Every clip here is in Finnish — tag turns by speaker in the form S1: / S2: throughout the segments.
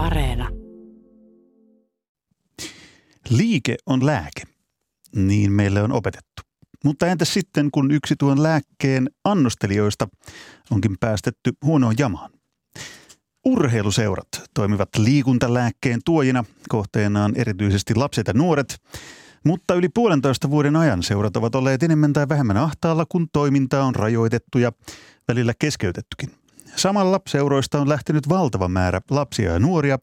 S1: Areena.
S2: Liike on lääke. Niin meille on opetettu. Mutta entä sitten, kun yksi tuon lääkkeen annostelijoista onkin päästetty huonoon jamaan? Urheiluseurat toimivat liikuntalääkkeen tuojina, kohteenaan erityisesti lapset ja nuoret, mutta yli puolentoista vuoden ajan seurat ovat olleet enemmän tai vähemmän ahtaalla, kun toiminta on rajoitettu ja välillä keskeytettykin. Samalla seuroista on lähtenyt valtava määrä lapsia ja nuoria,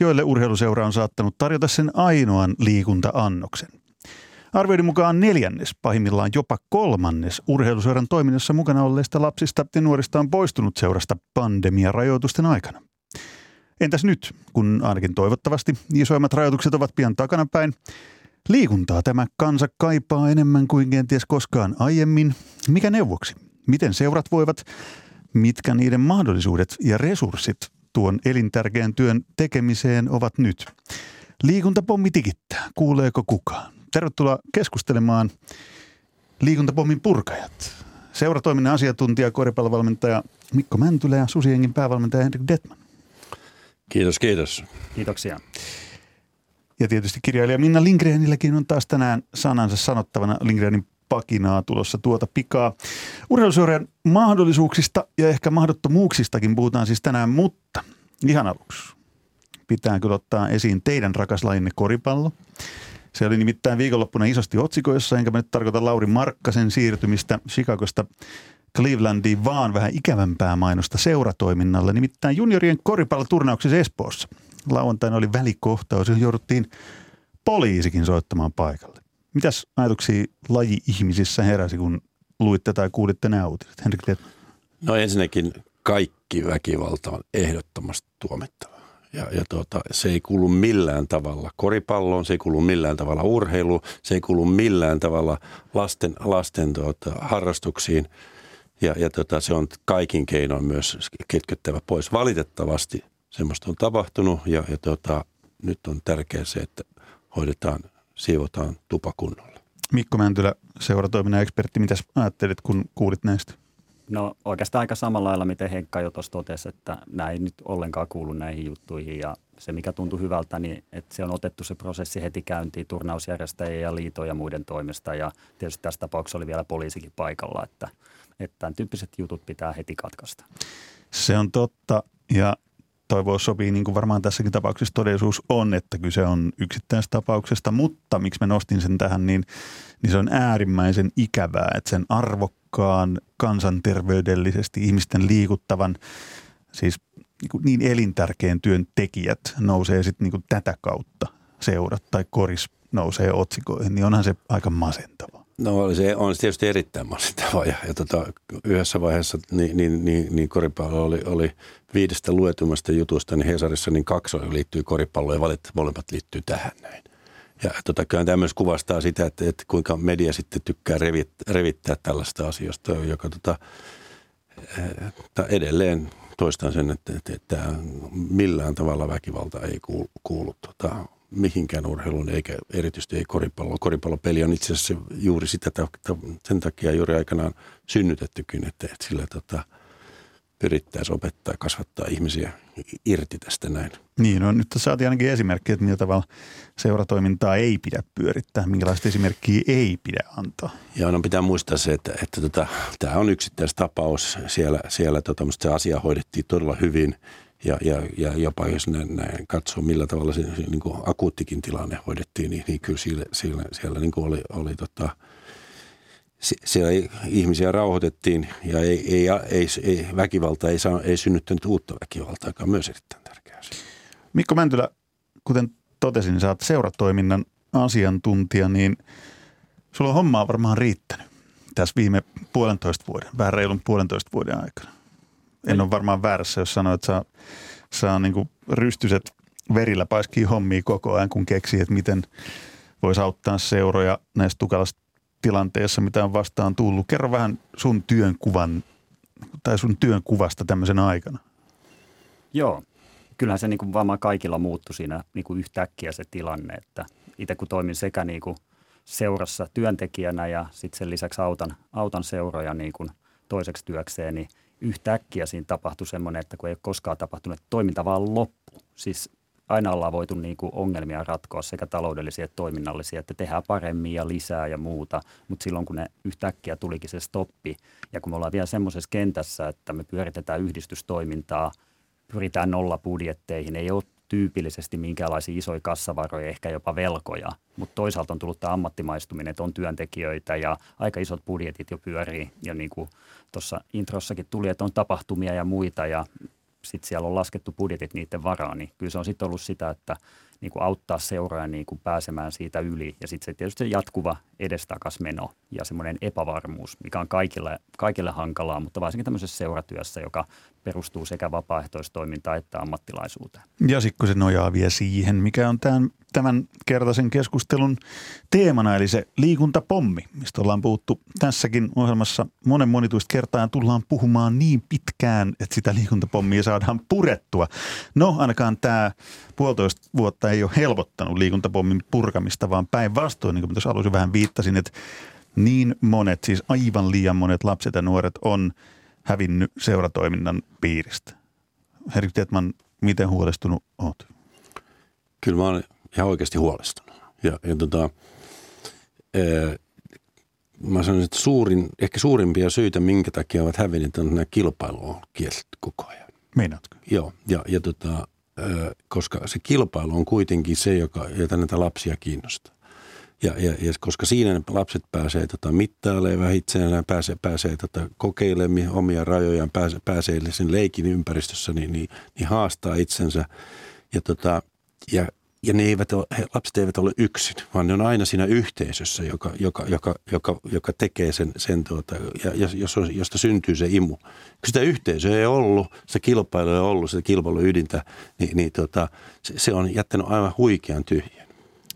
S2: joille urheiluseura on saattanut tarjota sen ainoan liikunta-annoksen. Arvioiden mukaan neljännes, pahimmillaan jopa kolmannes urheiluseuran toiminnassa mukana olleista lapsista ja nuorista on poistunut seurasta pandemiarajoitusten aikana. Entäs nyt, kun ainakin toivottavasti isoimmat rajoitukset ovat pian takanapäin, liikuntaa tämä kansa kaipaa enemmän kuin kenties koskaan aiemmin. Mikä neuvoksi? Miten seurat voivat? Mitkä niiden mahdollisuudet ja resurssit tuon elintärkeän työn tekemiseen ovat nyt? Liikuntapommi tikittää. Kuuleeko kukaan? Tervetuloa keskustelemaan liikuntapommin purkajat. Seuratoiminnan asiantuntija, koripallovalmentaja Mikko Mäntylä ja Susiengin päävalmentaja Henrik Detman.
S3: Kiitos, kiitos.
S4: Kiitoksia.
S2: Ja tietysti kirjailija Minna Lindgrenilläkin on taas tänään sanansa sanottavana Lindgrenin pakinaa tulossa tuota pikaa. Urheiluseurojen mahdollisuuksista ja ehkä mahdottomuuksistakin puhutaan siis tänään, mutta ihan aluksi pitää kyllä ottaa esiin teidän rakas lajinne koripallo. Se oli nimittäin viikonloppuna isosti otsikoissa, enkä mä nyt tarkoita Lauri Markkasen siirtymistä Chicagosta Clevelandiin, vaan vähän ikävämpää mainosta seuratoiminnalle, nimittäin juniorien koripalloturnauksessa Espoossa. Lauantaina oli välikohtaus, jouduttiin poliisikin soittamaan paikalle. Mitäs ajatuksia laji-ihmisissä heräsi, kun luitte tai kuulitte nämä uutiset? Henrik.
S3: No ensinnäkin kaikki väkivalta on ehdottomasti tuomittava. Ja, ja tuota, se ei kuulu millään tavalla koripalloon, se ei kuulu millään tavalla urheiluun, se ei kuulu millään tavalla lasten, lasten tuota, harrastuksiin. Ja, ja tuota, se on kaikin keinoin myös ketkyttävä pois. Valitettavasti semmoista on tapahtunut ja, ja tuota, nyt on tärkeää se, että hoidetaan, siivotaan tupa kunnolla.
S2: Mikko Mäntylä, seuratoiminnan ekspertti, mitä ajattelit, kun kuulit näistä?
S4: No oikeastaan aika samalla lailla, miten Henkka jo tuossa totesi, että nämä ei nyt ollenkaan kuulu näihin juttuihin ja se mikä tuntui hyvältä, niin että se on otettu se prosessi heti käyntiin turnausjärjestäjien ja liiton ja muiden toimesta ja tietysti tässä tapauksessa oli vielä poliisikin paikalla, että, että tämän tyyppiset jutut pitää heti katkaista.
S2: Se on totta ja toivoa sopii, niin kuin varmaan tässäkin tapauksessa todellisuus on, että kyse on yksittäistapauksesta, mutta miksi mä nostin sen tähän, niin, niin se on äärimmäisen ikävää, että sen arvokkaan kansanterveydellisesti ihmisten liikuttavan, siis niin, niin elintärkeän työn tekijät nousee sitten niin tätä kautta seurat tai koris nousee otsikoihin, niin onhan se aika masentava.
S3: No se on tietysti erittäin masentava ja, ja tota, yhdessä vaiheessa niin, niin, niin, niin koripallo oli, oli viidestä luetumasta jutusta, niin Hesarissa niin kaksi liittyy koripalloon ja valitettavasti molemmat liittyy tähän näin. Ja tota, kyllä tämä myös kuvastaa sitä, että, että kuinka media sitten tykkää revittää, revittää tällaista asioista, joka tota, edelleen toistan sen, että, että, että millään tavalla väkivalta ei kuulu, kuulu tota, mihinkään urheiluun, eikä erityisesti ei koripallo. Koripallopeli on itse asiassa juuri sitä, sen takia juuri aikanaan synnytettykin, että, että sillä tota, pyrittäisiin opettaa ja kasvattaa ihmisiä irti tästä näin.
S2: Niin, no nyt tässä saatiin ainakin esimerkki, että millä tavalla seuratoimintaa ei pidä pyörittää, minkälaista esimerkkiä ei pidä antaa.
S3: Ja no pitää muistaa se, että, että tota, tämä on yksittäistapaus. Siellä, siellä tota, se asia hoidettiin todella hyvin ja, ja, ja jopa jos näin, näin katsoo, millä tavalla se niin kuin akuuttikin tilanne hoidettiin, niin, niin kyllä siellä, siellä, siellä niin kuin oli, oli tota, siellä ihmisiä rauhoitettiin ja ei, ei, ei, ei, väkivalta ei, saa, ei synnyttänyt uutta väkivaltaa, joka on myös erittäin tärkeä.
S2: Mikko Mäntylä, kuten totesin, niin sä oot seuratoiminnan asiantuntija, niin sulla on hommaa varmaan riittänyt tässä viime puolentoista vuoden, vähän reilun puolentoista vuoden aikana. En ole varmaan väärässä, jos sanoit, että saa, saa niin rystyset verillä paiskii hommia koko ajan, kun keksii, että miten voisi auttaa seuroja näissä tukalassa tilanteessa, mitä on vastaan tullut. Kerro vähän sun työnkuvan tai sun työnkuvasta tämmöisen aikana.
S4: Joo, kyllähän se niin kuin varmaan kaikilla muuttui siinä niin kuin yhtäkkiä se tilanne, että itse kun toimin sekä niin kuin seurassa työntekijänä ja sitten sen lisäksi autan, autan seuroja niin kuin toiseksi työkseen, niin yhtäkkiä siinä tapahtui semmoinen, että kun ei ole koskaan tapahtunut, että toiminta vaan loppu. Siis aina ollaan voitu niin kuin ongelmia ratkoa sekä taloudellisia että toiminnallisia, että tehdään paremmin ja lisää ja muuta, mutta silloin kun ne yhtäkkiä tulikin se stoppi ja kun me ollaan vielä semmoisessa kentässä, että me pyöritetään yhdistystoimintaa, pyritään nollapudjetteihin, ei ole tyypillisesti minkälaisia isoja kassavaroja, ehkä jopa velkoja, mutta toisaalta on tullut tämä ammattimaistuminen, että on työntekijöitä ja aika isot budjetit jo pyörii. Ja niin kuin tuossa introssakin tuli, että on tapahtumia ja muita ja sitten siellä on laskettu budjetit niiden varaan, niin kyllä se on sitten ollut sitä, että niin kuin auttaa seuraajan niin kuin pääsemään siitä yli. Ja sitten se tietysti se jatkuva edestakas meno ja semmoinen epävarmuus, mikä on kaikille, kaikille hankalaa, mutta varsinkin tämmöisessä seuratyössä, joka perustuu sekä vapaaehtoistoimintaan että ammattilaisuuteen.
S2: Ja sitten kun se nojaa vielä siihen, mikä on tämän, tämän kertaisen keskustelun teemana, eli se liikuntapommi, mistä ollaan puhuttu tässäkin ohjelmassa monen monituista kertaa ja tullaan puhumaan niin pitkään, että sitä liikuntapommia saadaan purettua. No ainakaan tämä puolitoista vuotta ei ole helpottanut liikuntapommin purkamista, vaan päinvastoin, niin kuin tuossa alussa vähän viittasin, että niin monet, siis aivan liian monet lapset ja nuoret on – hävinnyt seuratoiminnan piiristä. Herri Tietman, miten huolestunut olet?
S3: Kyllä mä olen ihan oikeasti huolestunut. Ja, ja tota, ää, mä sanoisin, että suurin, ehkä suurimpia syitä, minkä takia ovat hävinneet, on nämä kilpailu koko ajan.
S2: Meinaatko?
S3: Joo, ja, ja tota, koska se kilpailu on kuitenkin se, joka, jota näitä lapsia kiinnostaa. Ja, ja, ja koska siinä ne lapset pääsee tota, mittailemaan itseään, pääsee, pääsee tota, kokeilemaan omia rajojaan, pääsee, pääsee sen leikin ympäristössä, niin, niin, niin haastaa itsensä. Ja, tota, ja, ja ne eivät ole, he, lapset eivät ole yksin, vaan ne on aina siinä yhteisössä, joka, joka, joka, joka, joka tekee sen, sen tuota, ja, jos, josta syntyy se imu. Kun sitä yhteisöä ei ollut, se kilpailu ei ollut, se kilpailu ydintä, niin, niin tota, se, se on jättänyt aivan huikean tyhjän.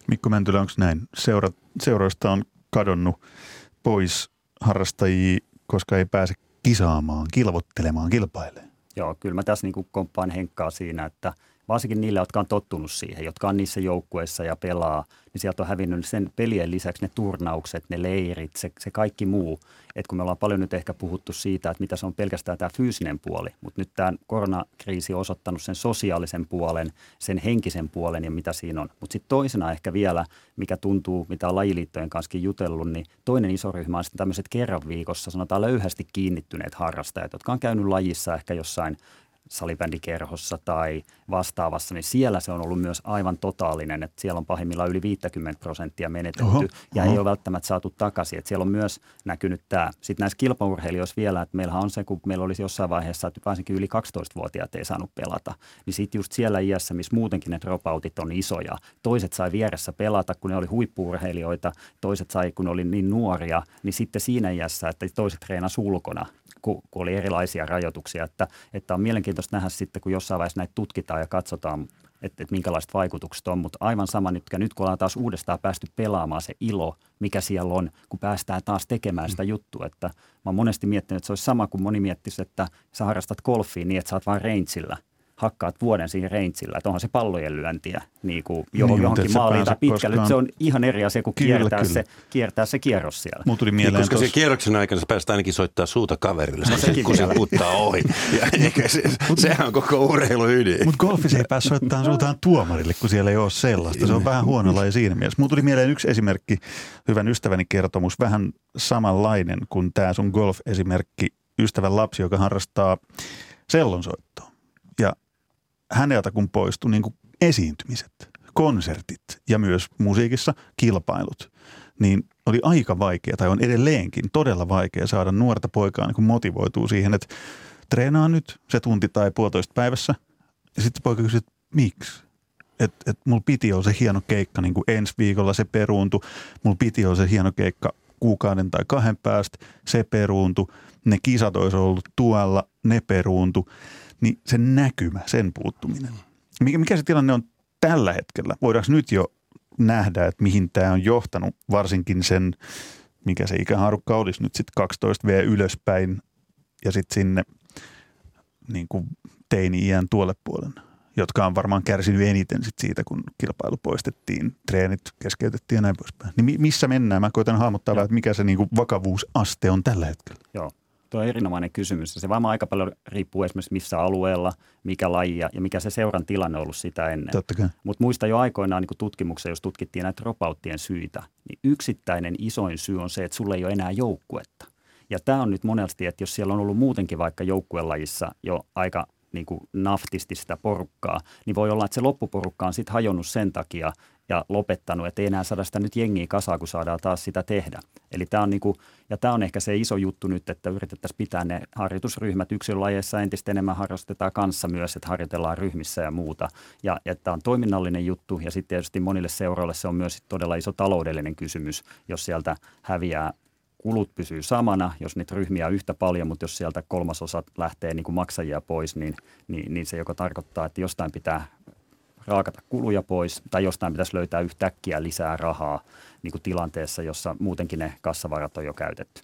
S2: Mikko Mäntylä, onko näin? Seura, seuroista on kadonnut pois harrastajia, koska ei pääse kisaamaan, kilvottelemaan, kilpailemaan.
S4: Joo, kyllä mä tässä niin komppaan Henkkaa siinä, että – varsinkin niille, jotka on tottunut siihen, jotka on niissä joukkueissa ja pelaa, niin sieltä on hävinnyt sen pelien lisäksi ne turnaukset, ne leirit, se, se kaikki muu. Et kun me ollaan paljon nyt ehkä puhuttu siitä, että mitä se on pelkästään tämä fyysinen puoli, mutta nyt tämä koronakriisi on osoittanut sen sosiaalisen puolen, sen henkisen puolen ja mitä siinä on. Mutta sitten toisena ehkä vielä, mikä tuntuu, mitä on lajiliittojen kanssa jutellut, niin toinen iso ryhmä on sitten tämmöiset kerran viikossa, sanotaan löyhästi kiinnittyneet harrastajat, jotka on käynyt lajissa ehkä jossain salibändikerhossa tai vastaavassa, niin siellä se on ollut myös aivan totaalinen, että siellä on pahimmillaan yli 50 prosenttia menetetty oho, ja oho. ei ole välttämättä saatu takaisin. Että siellä on myös näkynyt tämä. Sitten näissä kilpaurheilijoissa vielä, että meillähän on se, kun meillä olisi jossain vaiheessa, että varsinkin yli 12-vuotiaat ei saanut pelata, niin sitten just siellä iässä, missä muutenkin ne dropoutit on isoja, toiset sai vieressä pelata, kun ne oli huippuurheilijoita, toiset sai, kun ne oli niin nuoria, niin sitten siinä iässä, että toiset treenasivat ulkona, kun, kun oli erilaisia rajoituksia. Että, että on mielenkiintoista nähdä sitten, kun jossain vaiheessa näitä tutkitaan ja katsotaan, että, että minkälaiset vaikutukset on. Mutta aivan sama nyt, nyt kun ollaan taas uudestaan päästy pelaamaan se ilo, mikä siellä on, kun päästään taas tekemään sitä juttua. Että mä oon monesti miettinyt, että se olisi sama kuin moni miettisi, että sä harrastat golfia niin, että sä oot vain rangeillä – hakkaat vuoden siinä rangeillä, että onhan se pallojen lyöntiä niin kuin johon, niin, johonkin maaliin tai pitkälle. Koskaan... Se on ihan eri asia kuin kyllä, kiertää, kyllä. Se, kiertää se kierros siellä.
S3: Mulla tuli mieleen niin, koska tos... se kierroksen aikana sä pääset ainakin soittaa suuta kaverille, no, se, kun se puttaa ohi. Ja, se, sehän on koko urheilu ydin.
S2: Mutta golfissa ei pääse soittamaan suutaan tuomarille, kun siellä ei ole sellaista. Se on vähän huonolla ja siinä mielessä. Mulla tuli mieleen yksi esimerkki, hyvän ystäväni kertomus, vähän samanlainen kuin tämä sun golf-esimerkki, ystävän lapsi, joka harrastaa sellonsoittoa. Ja häneltä kun poistui niin kuin esiintymiset, konsertit ja myös musiikissa kilpailut, niin oli aika vaikea tai on edelleenkin todella vaikea saada nuorta poikaa niin motivoituu siihen, että treenaa nyt se tunti tai puolitoista päivässä. Ja sitten poika kysyi, että miksi? Että et mulla piti olla se hieno keikka niin kuin ensi viikolla, se peruuntu. Mulla piti olla se hieno keikka kuukauden tai kahden päästä, se peruuntu. Ne kisat olisi ollut tuolla, ne peruuntu niin se näkymä, sen puuttuminen. Mikä, mikä se tilanne on tällä hetkellä? Voidaanko nyt jo nähdä, että mihin tämä on johtanut, varsinkin sen, mikä se ikäharukka olisi nyt sitten 12 V ylöspäin ja sitten sinne niin kuin teini-iän tuolle puolen, jotka on varmaan kärsinyt eniten sit siitä, kun kilpailu poistettiin, treenit keskeytettiin ja näin poispäin. Niin missä mennään? Mä koitan hahmottaa että mikä se niin kuin vakavuusaste on tällä hetkellä.
S4: Joo. Tuo on erinomainen kysymys. Se varmaan aika paljon riippuu esimerkiksi missä alueella, mikä laji ja mikä se seuran tilanne on ollut sitä ennen. Mutta muista jo aikoinaan niin tutkimuksia, jos tutkittiin näitä dropouttien syitä, niin yksittäinen isoin syy on se, että sulle ei ole enää joukkuetta. Ja tämä on nyt monesti, että jos siellä on ollut muutenkin vaikka joukkuelajissa jo aika niin kuin naftisti sitä porukkaa, niin voi olla, että se loppuporukka on sitten hajonnut sen takia ja lopettanut, että ei enää saada sitä nyt jengiä kasaa, kun saadaan taas sitä tehdä. Eli tämä on, niin kuin, ja tämä on ehkä se iso juttu nyt, että yritettäisiin pitää ne harjoitusryhmät yksilölajeissa entistä enemmän harrastetaan kanssa myös, että harjoitellaan ryhmissä ja muuta. Ja, ja tämä on toiminnallinen juttu ja sitten tietysti monille seuroille se on myös todella iso taloudellinen kysymys, jos sieltä häviää kulut pysyy samana, jos niitä ryhmiä on yhtä paljon, mutta jos sieltä kolmasosa lähtee niin kuin maksajia pois, niin, niin, niin se joko tarkoittaa, että jostain pitää raakata kuluja pois tai jostain pitäisi löytää yhtäkkiä lisää rahaa niin kuin tilanteessa, jossa muutenkin ne kassavarat on jo käytetty.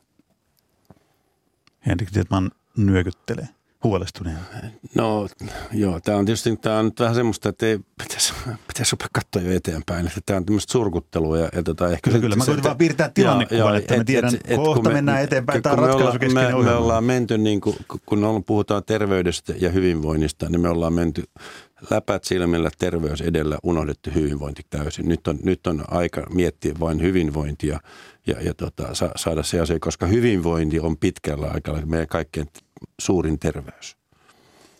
S2: Henrik Tietman nyökyttelee huolestuneen?
S3: No joo, tämä on tietysti tämä on nyt vähän semmoista, että ei pitäisi, pitäisi rupea katsoa jo eteenpäin. Että tämä on tämmöistä surkuttelua. Ja, ja tota, ehkä
S2: kyllä, kyllä. Mä koitan vaan piirtää tilannekuvan, että et, mä tiedän, et, et, kohta me, mennään eteenpäin. Tämä on ratkaisukeskeinen
S3: me, me, me ollaan menty, niin kuin, kun puhutaan terveydestä ja hyvinvoinnista, niin me ollaan menty läpät silmillä terveys edellä, unohdettu hyvinvointi täysin. Nyt on, nyt on aika miettiä vain hyvinvointia ja, ja tota, sa, saada se asia, koska hyvinvointi on pitkällä aikaa meidän kaikkien suurin terveys.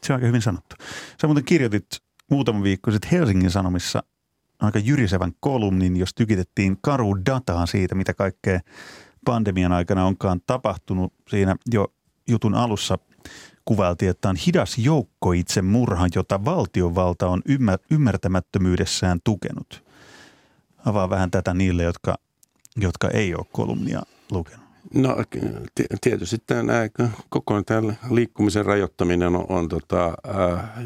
S2: Se on aika hyvin sanottu. Sä muuten kirjoitit muutama viikko sitten Helsingin Sanomissa aika jyrisevän kolumnin, jos tykitettiin karu dataa siitä, mitä kaikkea pandemian aikana onkaan tapahtunut. Siinä jo jutun alussa kuvailtiin, että on hidas joukko itse murha, jota valtiovalta on ymmär- ymmärtämättömyydessään tukenut. Avaa vähän tätä niille, jotka, jotka ei ole kolumnia lukenut.
S3: No tietysti tämä koko tämä liikkumisen rajoittaminen on, on, tota, ää,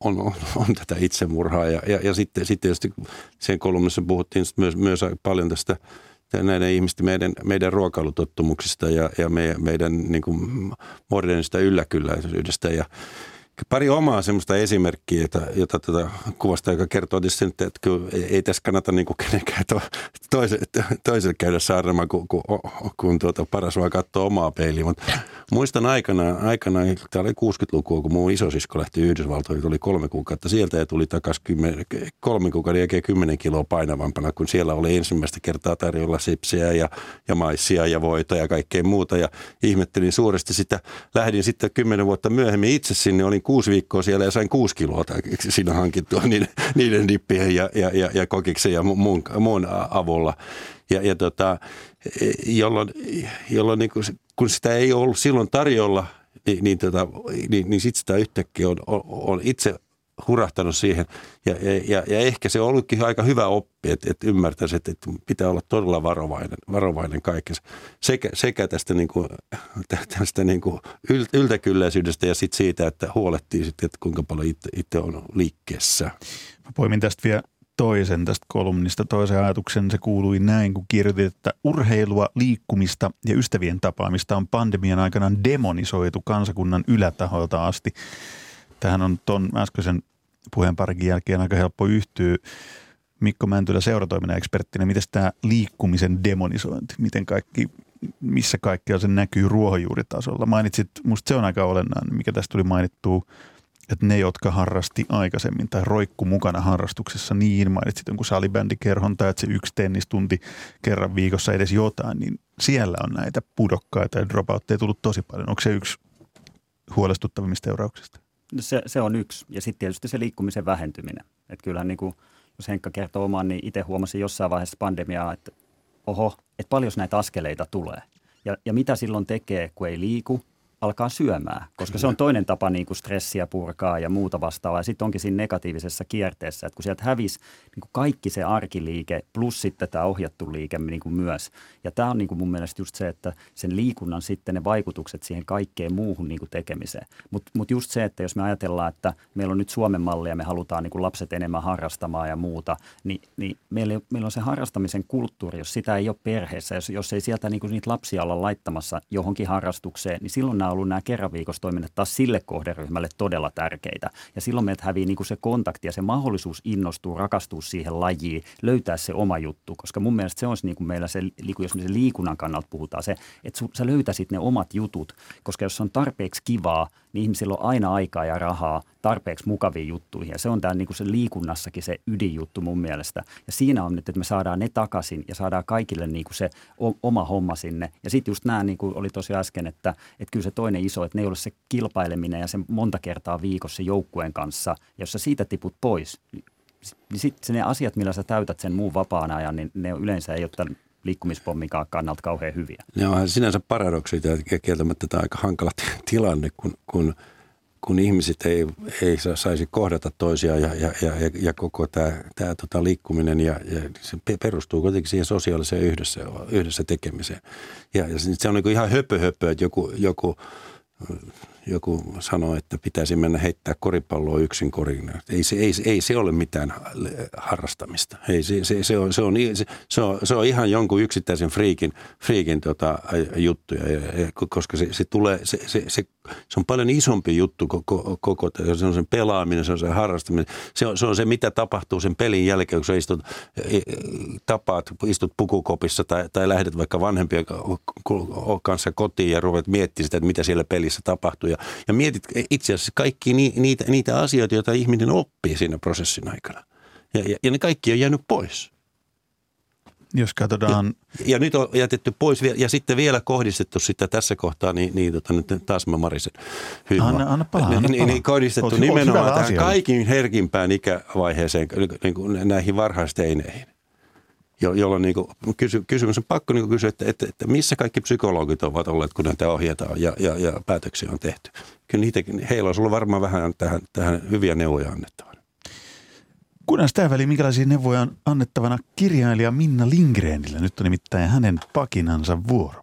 S3: on, on, on tätä itsemurhaa. Ja, ja, ja sitten, sitten tietysti sen kolumnissa puhuttiin myös, myös paljon tästä näiden ihmisten meidän, meidän ruokailutottumuksista ja, ja meidän, meidän niin kuin modernista ylläkylläisyydestä ja Pari omaa semmoista esimerkkiä, jota, jota tuota kuvasta, joka kertoo tietysti, että, että ei, tässä kannata niin kenenkään to, toiselle, toiselle käydä saarnamaan, kun, kun, kun tuota, paras vaan katsoo omaa peiliä. Mutta muistan aikanaan, aikanaan, tämä oli 60-lukua, kun mun isosisko lähti Yhdysvaltoihin, tuli kolme kuukautta sieltä ja tuli takaisin kolme kuukauden jälkeen kymmenen kiloa painavampana, kun siellä oli ensimmäistä kertaa tarjolla sipsiä ja, ja maissia ja voita ja kaikkea muuta. Ja ihmettelin suuresti sitä. Lähdin sitten kymmenen vuotta myöhemmin itse sinne, olin kuusi viikkoa siellä ja sain kuusi kiloa siinä hankittua niiden, niiden dippien ja, ja, ja, ja kokiksen ja muun, muun avulla. Ja, ja tota, jolloin, jolloin niin kuin, kun sitä ei ollut silloin tarjolla, niin, niin, tota, niin, niin sitten sitä yhtäkkiä on, on, on itse hurahtanut siihen. Ja, ja, ja ehkä se on ollutkin aika hyvä oppi, että, että ymmärtäisi, että, että pitää olla todella varovainen, varovainen kaikessa. Sekä, sekä tästä, niin kuin, tästä niin kuin yltäkylläisyydestä ja sit siitä, että huolehtii sitten, että kuinka paljon itse, itse on liikkeessä.
S2: Mä poimin tästä vielä toisen tästä kolumnista, toisen ajatuksen. Se kuului näin, kun kirjoitit, että urheilua, liikkumista ja ystävien tapaamista on pandemian aikana demonisoitu kansakunnan ylätaholta asti. Tähän on ton äskeisen puheenparkin jälkeen aika helppo yhtyä. Mikko Mäntylä seuratoiminnan eksperttinä, miten tämä liikkumisen demonisointi, miten kaikki, missä kaikkea se näkyy ruohonjuuritasolla. Mainitsit, musta se on aika olennainen, mikä tästä tuli mainittua, että ne, jotka harrasti aikaisemmin tai roikku mukana harrastuksessa niin, mainitsit jonkun salibändikerhon tai että se yksi tennistunti kerran viikossa edes jotain, niin siellä on näitä pudokkaita ja dropoutteja tullut tosi paljon. Onko se yksi huolestuttavimmista seurauksista?
S4: Se, se on yksi. Ja sitten tietysti se liikkumisen vähentyminen. Että kyllähän niin kuin, jos Henkka kertoo oman, niin itse huomasin jossain vaiheessa pandemiaa, että oho, että paljon näitä askeleita tulee. Ja, ja mitä silloin tekee, kun ei liiku, alkaa syömään, koska se on toinen tapa niin kuin stressiä purkaa ja muuta vastaavaa. Ja sitten onkin siinä negatiivisessa kierteessä, että kun sieltä hävisi niin kuin kaikki se arkiliike plus sitten tämä ohjattu liike niin kuin myös. Ja tämä on niin kuin mun mielestä just se, että sen liikunnan sitten ne vaikutukset siihen kaikkeen muuhun niin kuin tekemiseen. Mutta mut just se, että jos me ajatellaan, että meillä on nyt Suomen malli ja me halutaan niin kuin lapset enemmän harrastamaan ja muuta, niin, niin meillä, meillä on se harrastamisen kulttuuri, jos sitä ei ole perheessä, jos, jos ei sieltä niin kuin niitä lapsia olla laittamassa johonkin harrastukseen, niin silloin nämä on ollut nämä kerran viikossa toiminnat taas sille kohderyhmälle todella tärkeitä. Ja silloin meiltä hävii niin kuin se kontakti ja se mahdollisuus innostua, rakastua siihen lajiin, löytää se oma juttu. Koska mun mielestä se on niin kuin meillä se, jos me se liikunnan kannalta puhutaan, se, että sä löytäisit ne omat jutut. Koska jos on tarpeeksi kivaa, niin ihmisillä on aina aikaa ja rahaa tarpeeksi mukaviin juttuihin. Ja se on tämä niin se liikunnassakin se ydinjuttu mun mielestä. Ja siinä on nyt, että me saadaan ne takaisin ja saadaan kaikille niin kuin se oma homma sinne. Ja sitten just nämä, niin kuin oli tosi äsken, että, että kyllä se toinen iso, että ne ei ole se kilpaileminen ja se monta kertaa viikossa joukkueen kanssa. Ja jos sä siitä tiput pois, niin sitten ne asiat, millä sä täytät sen muun vapaan ajan, niin ne yleensä ei ole tämän liikkumispommikaan kannalta kauhean hyviä.
S3: Ne on sinänsä paradoksit ja kieltämättä tämä aika hankala tilanne, kun, kun, kun ihmiset ei, ei saisi kohdata toisiaan ja, ja, ja, ja koko tämä, tämä tota liikkuminen ja, ja se perustuu kuitenkin siihen sosiaaliseen yhdessä, yhdessä tekemiseen. Ja, ja se on niin ihan höpö, höpö että joku, joku joku sanoo, että pitäisi mennä heittää koripalloa yksin koriin. Ei se, ei, ei se ole mitään harrastamista. Ei, se, se, se, on, se, on, se, on, se on ihan jonkun yksittäisen friikin, friikin tota, juttuja, koska se, se, tulee, se, se, se, se on paljon isompi juttu koko, koko se on sen pelaaminen, se on se harrastaminen. Se on, se on se, mitä tapahtuu sen pelin jälkeen, kun sä istut, e, tapaat, istut pukukopissa tai, tai lähdet vaikka vanhempien kanssa kotiin ja ruvet miettimään sitä, että mitä siellä pelissä tapahtuu. Ja ja mietit itse asiassa kaikki niitä, niitä asioita, joita ihminen oppii siinä prosessin aikana. Ja, ja, ja ne kaikki on jäänyt pois.
S2: Jos katsotaan...
S3: Ja, ja nyt on jätetty pois ja sitten vielä kohdistettu sitä tässä kohtaa, niin, niin tota, nyt taas mä Marisen
S2: hyvä. Anna, anna palaa, anna
S3: niin, niin, kohdistettu Oot, nimenomaan tähän kaikin herkimpään ikävaiheeseen, niin kuin näihin varhaisteineihin jolloin niin kuin, kysy, kysymys on pakko niin kysyä, että, että, että missä kaikki psykologit ovat olleet, kun näitä ohjataan ja, ja, ja päätöksiä on tehty. Kyllä niitä, heillä olisi ollut varmaan vähän tähän, tähän hyviä neuvoja annettavana.
S2: Kunnes tämä väliin, minkälaisia neuvoja on annettavana kirjailija Minna Lindgrenillä? Nyt on nimittäin hänen pakinansa vuoro.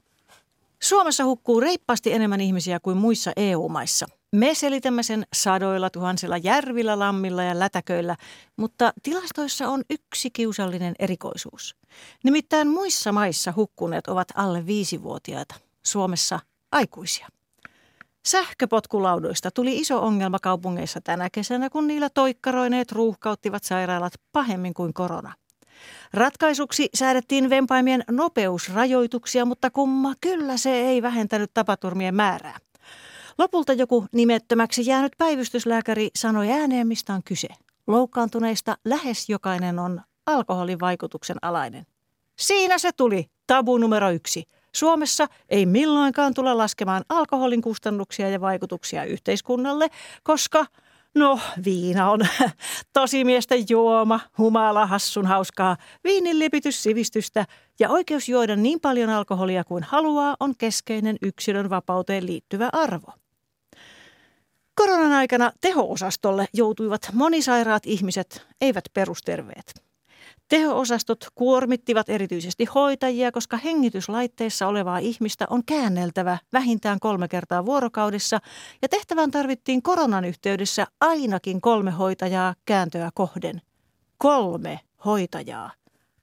S1: Suomessa hukkuu reippaasti enemmän ihmisiä kuin muissa EU-maissa. Me selitämme sen sadoilla tuhansilla järvillä, lammilla ja lätäköillä, mutta tilastoissa on yksi kiusallinen erikoisuus. Nimittäin muissa maissa hukkuneet ovat alle viisivuotiaita, Suomessa aikuisia. Sähköpotkulaudoista tuli iso ongelma kaupungeissa tänä kesänä, kun niillä toikkaroineet ruuhkauttivat sairaalat pahemmin kuin korona. Ratkaisuksi säädettiin vempaimien nopeusrajoituksia, mutta kumma kyllä se ei vähentänyt tapaturmien määrää. Lopulta joku nimettömäksi jäänyt päivystyslääkäri sanoi ääneen, mistä on kyse. Loukkaantuneista lähes jokainen on alkoholin vaikutuksen alainen. Siinä se tuli, tabu numero yksi. Suomessa ei milloinkaan tulla laskemaan alkoholin kustannuksia ja vaikutuksia yhteiskunnalle, koska No, viina on tosimiesten juoma, humala, hassun hauskaa, viinin lipitys sivistystä ja oikeus juoda niin paljon alkoholia kuin haluaa on keskeinen yksilön vapauteen liittyvä arvo. Koronan aikana teho-osastolle joutuivat monisairaat ihmiset, eivät perusterveet. Teho-osastot kuormittivat erityisesti hoitajia, koska hengityslaitteissa olevaa ihmistä on käänneltävä vähintään kolme kertaa vuorokaudessa ja tehtävään tarvittiin koronan yhteydessä ainakin kolme hoitajaa kääntöä kohden. Kolme hoitajaa.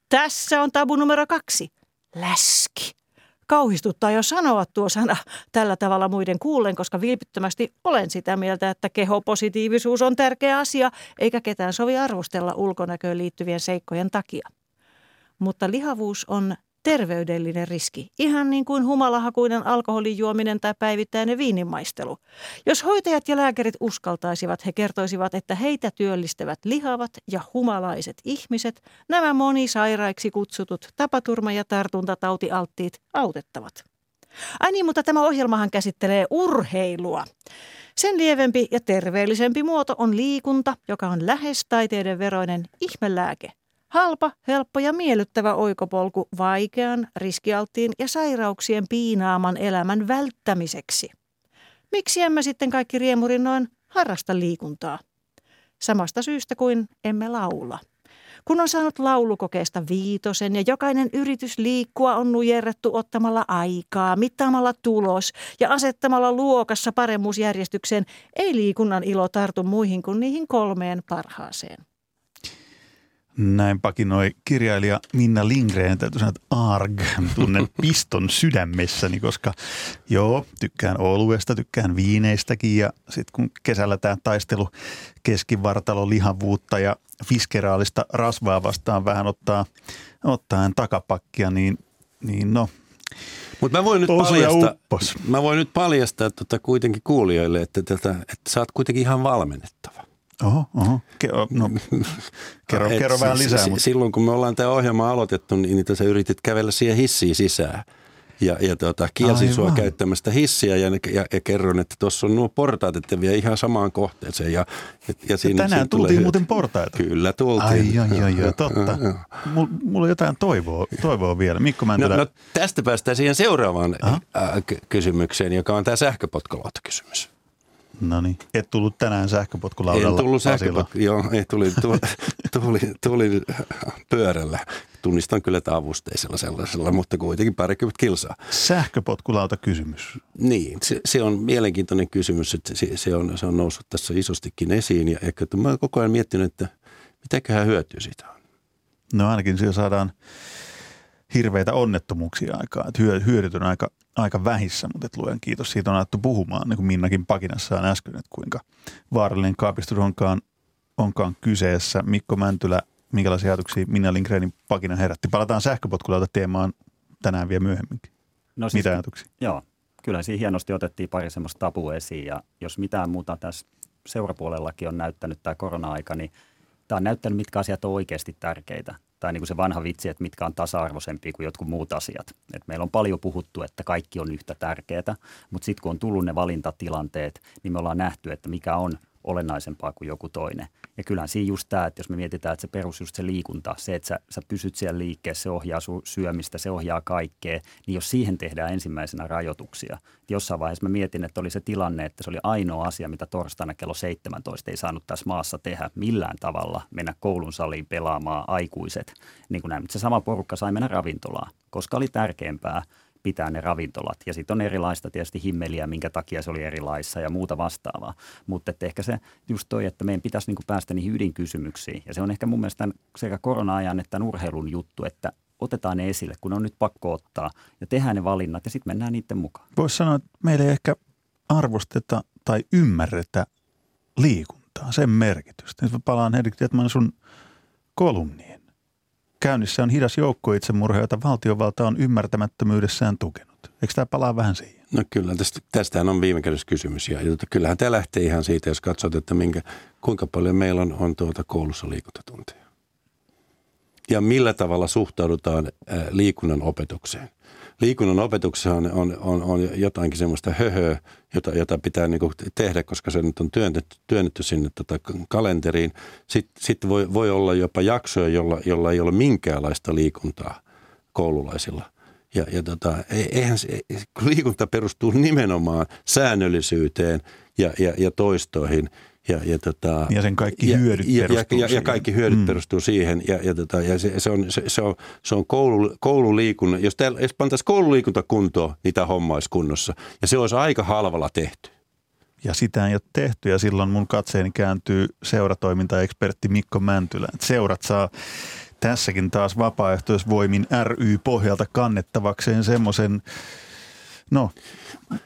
S1: Tässä on tabu numero kaksi. Läski. Kauhistuttaa jo sanoa tuo sana tällä tavalla muiden kuullen, koska vilpittömästi olen sitä mieltä, että kehopositiivisuus on tärkeä asia, eikä ketään sovi arvostella ulkonäköön liittyvien seikkojen takia. Mutta lihavuus on terveydellinen riski, ihan niin kuin humalahakuinen alkoholin juominen tai päivittäinen viinimaistelu. Jos hoitajat ja lääkärit uskaltaisivat, he kertoisivat, että heitä työllistävät lihavat ja humalaiset ihmiset, nämä monisairaiksi kutsutut tapaturma- ja tartuntatautialttiit autettavat. Ai niin, mutta tämä ohjelmahan käsittelee urheilua. Sen lievempi ja terveellisempi muoto on liikunta, joka on lähes taiteiden veroinen ihmelääke – Halpa, helppo ja miellyttävä oikopolku vaikean, riskialttiin ja sairauksien piinaaman elämän välttämiseksi. Miksi emme sitten kaikki riemurin noin harrasta liikuntaa? Samasta syystä kuin emme laula. Kun on saanut laulukokeesta viitosen ja jokainen yritys liikkua on nujerrettu ottamalla aikaa, mittaamalla tulos ja asettamalla luokassa paremmuusjärjestykseen, ei liikunnan ilo tartu muihin kuin niihin kolmeen parhaaseen.
S2: Näin pakinoi kirjailija Minna Lindgren, täytyy sanoa, että ARG, tunnen piston sydämessäni, koska joo, tykkään oluesta, tykkään viineistäkin ja sitten kun kesällä tämä taistelu keskivartalo lihavuutta ja fiskeraalista rasvaa vastaan vähän ottaa, ottaen takapakkia, niin, niin no,
S3: mutta mä voin nyt paljastaa, mä voin nyt paljastaa tota kuitenkin kuulijoille, että, tätä, että sä oot kuitenkin ihan valmennettava.
S2: Oho, oho. Ke- no, kerro, Et kerro vähän lisää. S-
S3: mutta. Silloin kun me ollaan tämä ohjelma aloitettu, niin, niin sä yritit kävellä siihen hissiin sisään. Ja, ja tota, kielsin Aivan. sua käyttämästä hissiä ja, ja, ja kerron, että tuossa on nuo portaat, että vie ihan samaan kohteeseen. Ja, ja,
S2: ja siinä, tänään siinä tultiin tulee... muuten portaita.
S3: Kyllä tultiin.
S2: Ai, ai, ai, ai totta. Mulla on jotain toivoa, toivoa vielä. Mikko Mäntylä.
S3: No, no tästä päästään siihen seuraavaan äh, kysymykseen, joka on tämä sähköpotkolautakysymys.
S2: No niin, et tullut tänään sähköpotkulaudalla.
S3: En tullut sähköpotku, joo, ei, tuli, tuli, tuli, tuli, pyörällä. Tunnistan kyllä, että avusteisella sellaisella, mutta kuitenkin parikymmentä kilsaa.
S2: Sähköpotkulauta kysymys.
S3: Niin, se, se, on mielenkiintoinen kysymys, että se, se, on, se on noussut tässä isostikin esiin. Ja ehkä mä olen koko ajan miettinyt, että mitäköhän hyötyä siitä on.
S2: No ainakin siellä saadaan hirveitä onnettomuuksia aikaa. Että hyödyt on aika, aika vähissä, mutta et luen kiitos. Siitä on alettu puhumaan, niin kuin Minnakin pakinassaan äsken, että kuinka vaarallinen kaapistus onkaan, onkaan kyseessä. Mikko Mäntylä, minkälaisia ajatuksia Minna Lindgrenin pakina herätti? Palataan sähköpotkulauta teemaan tänään vielä myöhemminkin. No siis, Mitä ajatuksia?
S4: Joo, kyllä siinä hienosti otettiin pari semmoista tabua esiin ja jos mitään muuta tässä seurapuolellakin on näyttänyt tämä korona-aika, niin tämä on näyttänyt, mitkä asiat on oikeasti tärkeitä tai niin kuin se vanha vitsi, että mitkä on tasa-arvoisempia kuin jotkut muut asiat. Et meillä on paljon puhuttu, että kaikki on yhtä tärkeää, mutta sitten kun on tullut ne valintatilanteet, niin me ollaan nähty, että mikä on olennaisempaa kuin joku toinen. Ja kyllähän siinä just tämä, että jos me mietitään, että se perus just se liikunta, se, että sä, sä pysyt siellä liikkeessä, se ohjaa sun syömistä, se ohjaa kaikkea, niin jos siihen tehdään ensimmäisenä rajoituksia. Jossain vaiheessa mä mietin, että oli se tilanne, että se oli ainoa asia, mitä torstaina kello 17 ei saanut tässä maassa tehdä millään tavalla, mennä koulun saliin pelaamaan aikuiset. Niin kuin näin. Mutta se sama porukka sai mennä ravintolaan, koska oli tärkeämpää – pitää ne ravintolat. Ja sitten on erilaista tietysti himmeliä, minkä takia se oli erilaissa ja muuta vastaavaa. Mutta ehkä se just toi, että meidän pitäisi niinku päästä niihin ydinkysymyksiin. Ja se on ehkä mun mielestä sekä korona-ajan että urheilun juttu, että otetaan ne esille, kun on nyt pakko ottaa ja tehdään ne valinnat ja sitten mennään niiden mukaan.
S2: Voisi sanoa, että meillä ei ehkä arvosteta tai ymmärretä liikuntaa, sen merkitystä. Nyt palaan Henrik Tietman sun kolumniin käynnissä on hidas joukko itsemurha, jota valtiovalta on ymmärtämättömyydessään tukenut. Eikö tämä palaa vähän siihen?
S3: No kyllä, tästä, tästähän on viime kädessä kysymys. Ja, ja kyllähän tämä lähtee ihan siitä, jos katsot, että minkä, kuinka paljon meillä on, on tuota koulussa liikuntatunteja. Ja millä tavalla suhtaudutaan liikunnan opetukseen liikunnan opetuksessa on, on, on, on jotainkin semmoista höhöä, jota, jota pitää niin tehdä, koska se nyt on työnnetty, työnnetty sinne tota kalenteriin. Sitten sit voi, voi olla jopa jaksoja, jolla, jolla ei ole minkäänlaista liikuntaa koululaisilla. Ja, ja tota, e, eihän se, liikunta perustuu nimenomaan säännöllisyyteen ja, ja, ja toistoihin –
S2: ja, ja, tota, ja sen kaikki hyödyt
S3: ja, perustuu ja, ja, ja kaikki hyödyt mm. perustuu siihen. Ja, ja, tota, ja se, se, on, se, se on, se on koulu, koululiikunta. Jos, täällä, jos pantaisiin koululiikunta kuntoon, niin tämä homma olisi kunnossa. Ja se olisi aika halvalla tehty.
S2: Ja sitä ei ole tehty ja silloin mun katseeni kääntyy seuratoimintaekspertti Mikko Mäntylä. Seurat saa tässäkin taas vapaaehtoisvoimin ry-pohjalta kannettavakseen semmoisen no,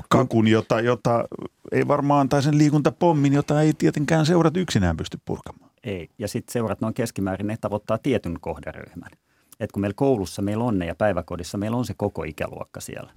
S2: kakun, jota, jota ei varmaan, tai sen liikuntapommin, jota ei tietenkään seurat yksinään pysty purkamaan.
S4: Ei, ja sitten seurat noin keskimäärin, ne tavoittaa tietyn kohderyhmän. Et kun meillä koulussa meillä on ne ja päiväkodissa meillä on se koko ikäluokka siellä.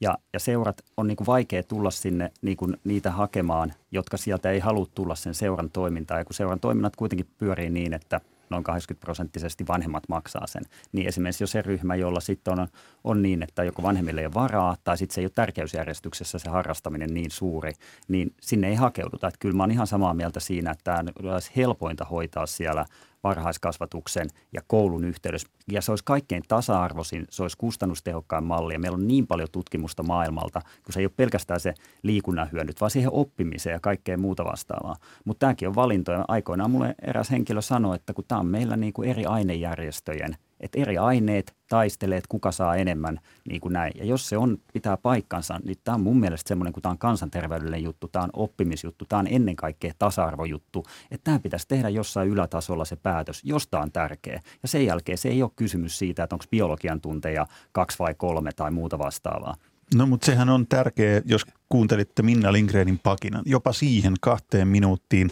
S4: Ja, ja seurat on niin vaikea tulla sinne niin niitä hakemaan, jotka sieltä ei halua tulla sen seuran toimintaan. Ja kun seuran toiminnat kuitenkin pyörii niin, että – noin 80 prosenttisesti vanhemmat maksaa sen. Niin esimerkiksi jos se ryhmä, jolla sitten on, on niin, että joko vanhemmille ei ole varaa tai sitten se ei ole tärkeysjärjestyksessä se harrastaminen niin suuri, niin sinne ei hakeuduta. Että kyllä mä oon ihan samaa mieltä siinä, että tämä olisi helpointa hoitaa siellä varhaiskasvatuksen ja koulun yhteydessä. Ja se olisi kaikkein tasa-arvoisin, se olisi kustannustehokkain malli. Ja meillä on niin paljon tutkimusta maailmalta, kun se ei ole pelkästään se liikunnan hyödyt, vaan siihen oppimiseen ja kaikkea muuta vastaavaa. Mutta tämäkin on valintoja. Aikoinaan mulle eräs henkilö sanoi, että kun tämä on meillä niin kuin eri ainejärjestöjen Että eri aineet taistelee, että kuka saa enemmän niin kuin näin. Ja jos se on, pitää paikkansa, niin tämä on mun mielestä semmoinen, kun tämä on kansanterveydellinen juttu, tämä on oppimisjuttu, tämä on ennen kaikkea tasa-arvojuttu, että tämä pitäisi tehdä jossain ylätasolla se päätös, jos tämä on tärkeä. Ja sen jälkeen se ei ole kysymys siitä, että onko biologian tunteja kaksi vai kolme tai muuta vastaavaa.
S2: No mutta sehän on tärkeä, jos kuuntelitte Minna Lindgrenin pakinan. Jopa siihen kahteen minuuttiin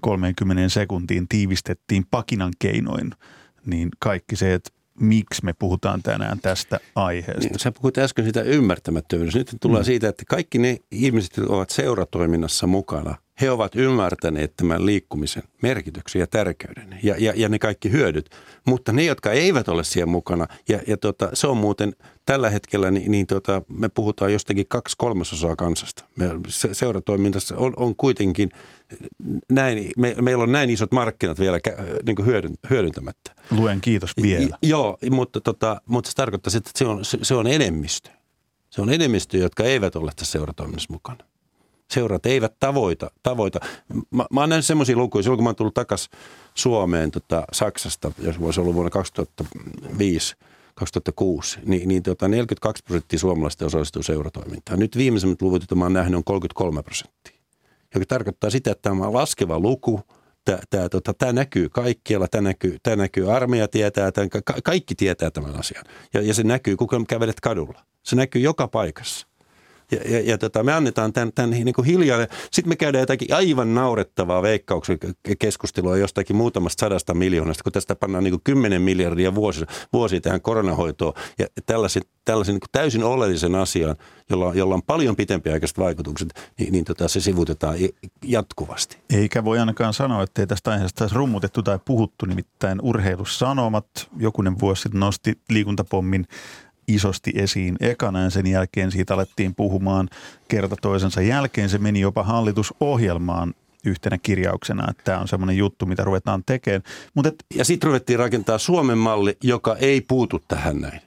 S2: 30 sekuntiin tiivistettiin pakinan keinoin, niin kaikki se, että miksi me puhutaan tänään tästä aiheesta. Niin,
S3: sä puhuit äsken sitä ymmärtämättömyydestä. Nyt tulee mm. siitä, että kaikki ne ihmiset, jotka ovat seuratoiminnassa mukana, he ovat ymmärtäneet tämän liikkumisen merkityksen ja tärkeyden ja, ja, ja ne kaikki hyödyt. Mutta ne, jotka eivät ole siellä mukana, ja, ja tota, se on muuten tällä hetkellä, niin, niin tota, me puhutaan jostakin kaksi kolmasosaa kansasta. Me, se, seuratoiminnassa on, on kuitenkin näin, me, meillä on näin isot markkinat vielä niin hyödyn, hyödyntämättä.
S2: Luen kiitos vielä.
S3: Joo, mutta, tota, mutta se tarkoittaa, että se on, se, se on enemmistö. Se on enemmistö, jotka eivät ole tässä seuratoiminnassa mukana seurat eivät tavoita. tavoita. Mä, mä oon nähnyt semmoisia lukuja, silloin kun mä oon tullut takaisin Suomeen tota, Saksasta, jos voisi olla vuonna 2005, 2006, niin, niin tota 42 prosenttia suomalaisista osallistuu seuratoimintaan. Nyt viimeisimmät luvut, joita mä oon nähnyt, on 33 prosenttia. Joka tarkoittaa sitä, että tämä on laskeva luku, tämä, tämä, tota, tämä näkyy kaikkialla, tämä näkyy, tämä näkyy armeija tietää, tämä, kaikki tietää tämän asian. Ja, ja se näkyy, kun kävelet kadulla. Se näkyy joka paikassa. Ja, ja, ja tota, me annetaan tämän, tämän niin kuin hiljainen. Sitten me käydään jotakin aivan naurettavaa veikkauksen keskustelua jostakin muutamasta sadasta miljoonasta, kun tästä pannaan niin kuin 10 miljardia vuosi, vuosi tähän koronahoitoon. Ja tällaisen, tällaisen niin kuin täysin oleellisen asian, jolla, jolla on paljon pitempiaikaiset vaikutukset, niin, niin tota, se sivutetaan jatkuvasti.
S2: Eikä voi ainakaan sanoa, että ei tästä aiheesta olisi rummutettu tai puhuttu, nimittäin urheilussanomat jokunen vuosi sitten nosti liikuntapommin isosti esiin ekana ja sen jälkeen siitä alettiin puhumaan kerta toisensa jälkeen. Se meni jopa hallitusohjelmaan yhtenä kirjauksena, että tämä on semmoinen juttu, mitä ruvetaan tekemään.
S3: Mut et, ja sitten ruvettiin rakentaa Suomen malli, joka ei puutu tähän näin.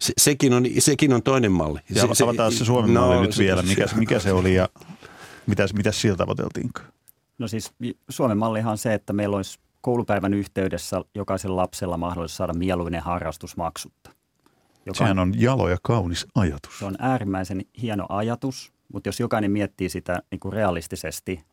S3: Se, sekin, on, sekin on toinen malli.
S2: Ja se, avataan se Suomen no, malli nyt se, vielä, mikä, mikä se oli ja mitä, mitä sillä tavoiteltiin?
S4: No siis Suomen mallihan on se, että meillä olisi koulupäivän yhteydessä jokaisella lapsella mahdollisuus saada mieluinen harrastus maksutta.
S2: Joka Sehän on jalo ja kaunis ajatus.
S4: Se on äärimmäisen hieno ajatus, mutta jos jokainen miettii sitä niin kuin realistisesti,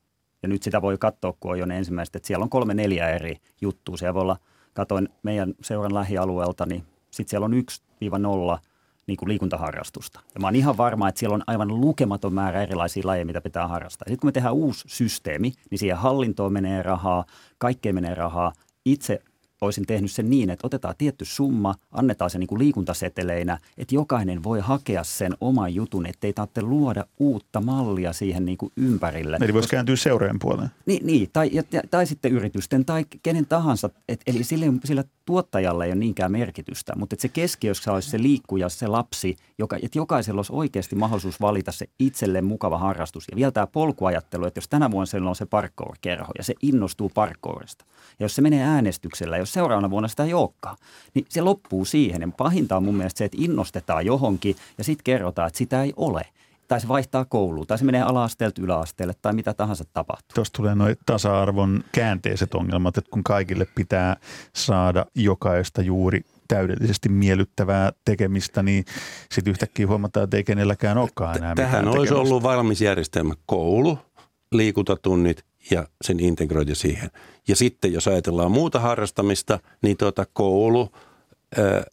S4: ja nyt sitä voi katsoa, kun on jo ne ensimmäiset, että siellä on kolme neljä eri juttua. Siellä voi olla, katoin meidän seuran lähialueelta, niin sitten siellä on 1-0 niin kuin liikuntaharrastusta. Ja mä oon ihan varma, että siellä on aivan lukematon määrä erilaisia lajeja, mitä pitää harrastaa. Sitten kun me tehdään uusi systeemi, niin siihen hallintoon menee rahaa, kaikkeen menee rahaa. Itse olisin tehnyt sen niin, että otetaan tietty summa, annetaan se niin kuin liikuntaseteleinä, että jokainen voi hakea sen oman jutun, ettei tarvitse luoda uutta mallia siihen niin kuin ympärille.
S2: Eli voisi kääntyä seurojen puoleen.
S4: Niin, niin tai, ja, tai sitten yritysten tai kenen tahansa. Et, eli sille, sillä tuottajalle ei ole niinkään merkitystä, mutta että se keskiössä olisi se liikkuja, se lapsi, joka, että jokaisella olisi oikeasti mahdollisuus valita se itselleen mukava harrastus. Ja vielä tämä polkuajattelu, että jos tänä vuonna siellä on se parkour-kerho ja se innostuu parkourista. Ja jos se menee äänestyksellä, jos seuraavana vuonna sitä ei olekaan, niin se loppuu siihen. Ja pahinta on mun mielestä se, että innostetaan johonkin ja sitten kerrotaan, että sitä ei ole tai se vaihtaa kouluun, tai se menee ala-asteelta yläasteelle, tai mitä tahansa tapahtuu.
S2: Tuosta tulee noin tasa-arvon käänteiset ongelmat, että kun kaikille pitää saada jokaista juuri täydellisesti miellyttävää tekemistä, niin sitten yhtäkkiä huomataan, että ei kenelläkään olekaan enää
S3: Tähän olisi tekemistä. ollut valmis järjestelmä koulu, liikuntatunnit ja sen integrointi siihen. Ja sitten jos ajatellaan muuta harrastamista, niin tuota koulu, ää,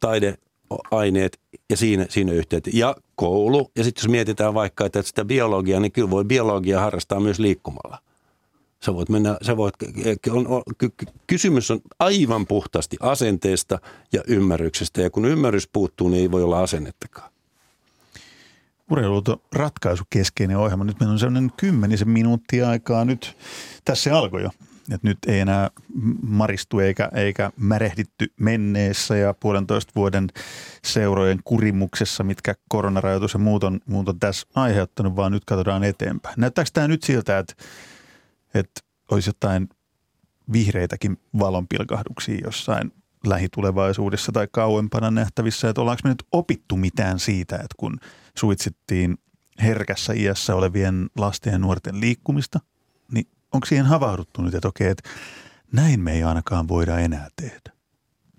S3: taideaineet ja siinä, siinä yhteydet. Ja koulu. Ja sitten jos mietitään vaikka, että sitä biologiaa, niin kyllä voi biologia harrastaa myös liikkumalla. Sä voit mennä, sä voit, on, on, kysymys on aivan puhtaasti asenteesta ja ymmärryksestä. Ja kun ymmärrys puuttuu, niin ei voi olla asennettakaan.
S2: Urheilut on ratkaisukeskeinen ohjelma. Nyt meillä on sellainen kymmenisen minuuttia aikaa nyt. Tässä se alkoi jo. Et nyt ei enää maristu eikä, eikä märehditty menneessä ja puolentoista vuoden seurojen kurimuksessa, mitkä koronarajoitus ja muut on, muut on tässä aiheuttanut, vaan nyt katsotaan eteenpäin. Näyttääkö tämä nyt siltä, että, että olisi jotain vihreitäkin valonpilkahduksia jossain lähitulevaisuudessa tai kauempana nähtävissä, että ollaanko me nyt opittu mitään siitä, että kun suitsittiin herkässä iässä olevien lasten ja nuorten liikkumista, niin onko siihen havahduttu nyt, että okei, että näin me ei ainakaan voida enää tehdä?